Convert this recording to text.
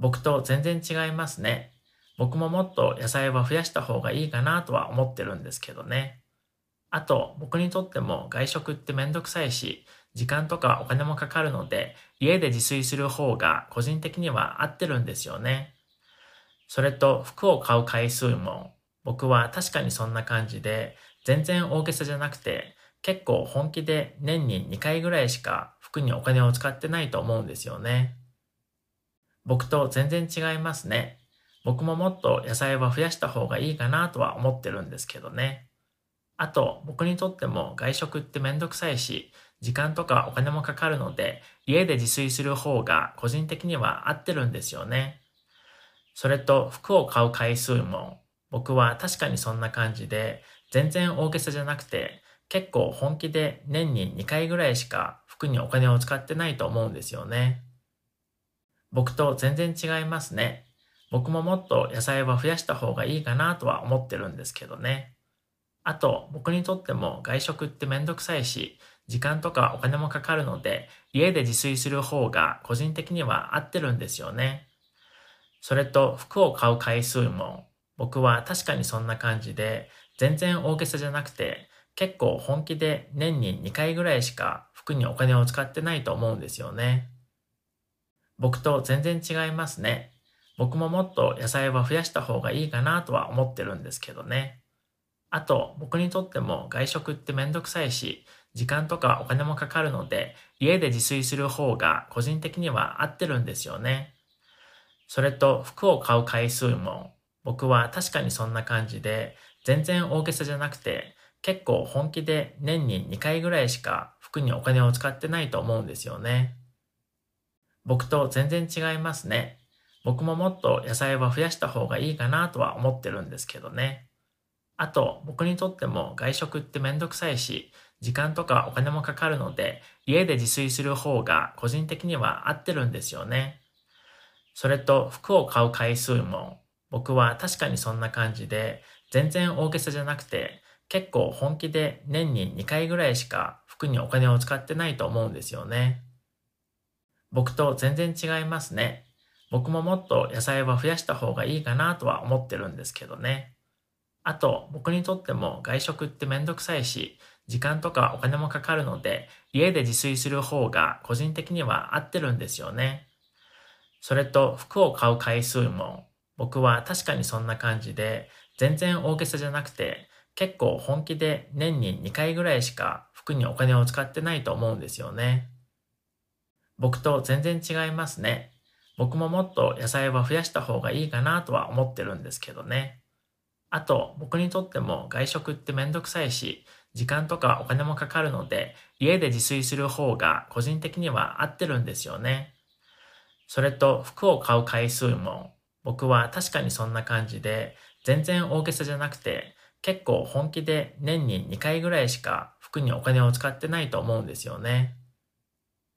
僕と全然違いますね。僕ももっと野菜は増やした方がいいかなとは思ってるんですけどね。あと、僕にとっても外食ってめんどくさいし、時間とかお金もかかるので、家で自炊する方が個人的には合ってるんですよね。それと服を買う回数も、僕は確かにそんな感じで、全然大げさじゃなくて、結構本気で年に2回ぐらいしか服にお金を使ってないと思うんですよね。僕と全然違いますね。僕ももっと野菜は増やした方がいいかなとは思ってるんですけどね。あと、僕にとっても外食ってめんどくさいし、時間とかお金もかかるので、家で自炊する方が個人的には合ってるんですよね。それと、服を買う回数も、僕は確かにそんな感じで、全然大げさじゃなくて、結構本気で年に2回ぐらいしか服にお金を使ってないと思うんですよね。僕と全然違いますね。僕ももっと野菜は増やした方がいいかなとは思ってるんですけどね。あと、僕にとっても外食ってめんどくさいし、時間とかお金もかかるので、家で自炊する方が個人的には合ってるんですよね。それと、服を買う回数も、僕は確かにそんな感じで、全然大げさじゃなくて、結構本気で年に2回ぐらいしか服にお金を使ってないと思うんですよね。僕と全然違いますね。僕ももっと野菜は増やした方がいいかなとは思ってるんですけどね。あと、僕にとっても外食ってめんどくさいし、時間とかお金もかかるので、家で自炊する方が個人的には合ってるんですよね。それと、服を買う回数も、僕は確かにそんな感じで、全然大げさじゃなくて、結構本気で年に2回ぐらいしか服にお金を使ってないと思うんですよね。僕と全然違いますね。僕ももっと野菜は増やした方がいいかなとは思ってるんですけどね。あと、僕にとっても外食ってめんどくさいし、時間とかお金もかかるので、家で自炊する方が個人的には合ってるんですよね。それと、服を買う回数も、僕は確かにそんな感じで、全然大げさじゃなくて、結構本気で年に2回ぐらいしか服にお金を使ってないと思うんですよね。僕と全然違いますね。僕ももっと野菜は増やした方がいいかなとは思ってるんですけどね。あと、僕にとっても外食ってめんどくさいし、時間とかお金もかかるので、家で自炊する方が個人的には合ってるんですよね。それと、服を買う回数も、僕は確かにそんな感じで、全然大げさじゃなくて、結構本気で年に2回ぐらいしか服にお金を使ってないと思うんですよね。僕と全然違いますね。僕ももっと野菜は増やした方がいいかなとは思ってるんですけどね。あと、僕にとっても外食ってめんどくさいし、時間とかお金もかかるので、家で自炊する方が個人的には合ってるんですよね。それと、服を買う回数も、僕は確かにそんな感じで、全然大げさじゃなくて、結構本気で年に2回ぐらいしか服にお金を使ってないと思うんですよね。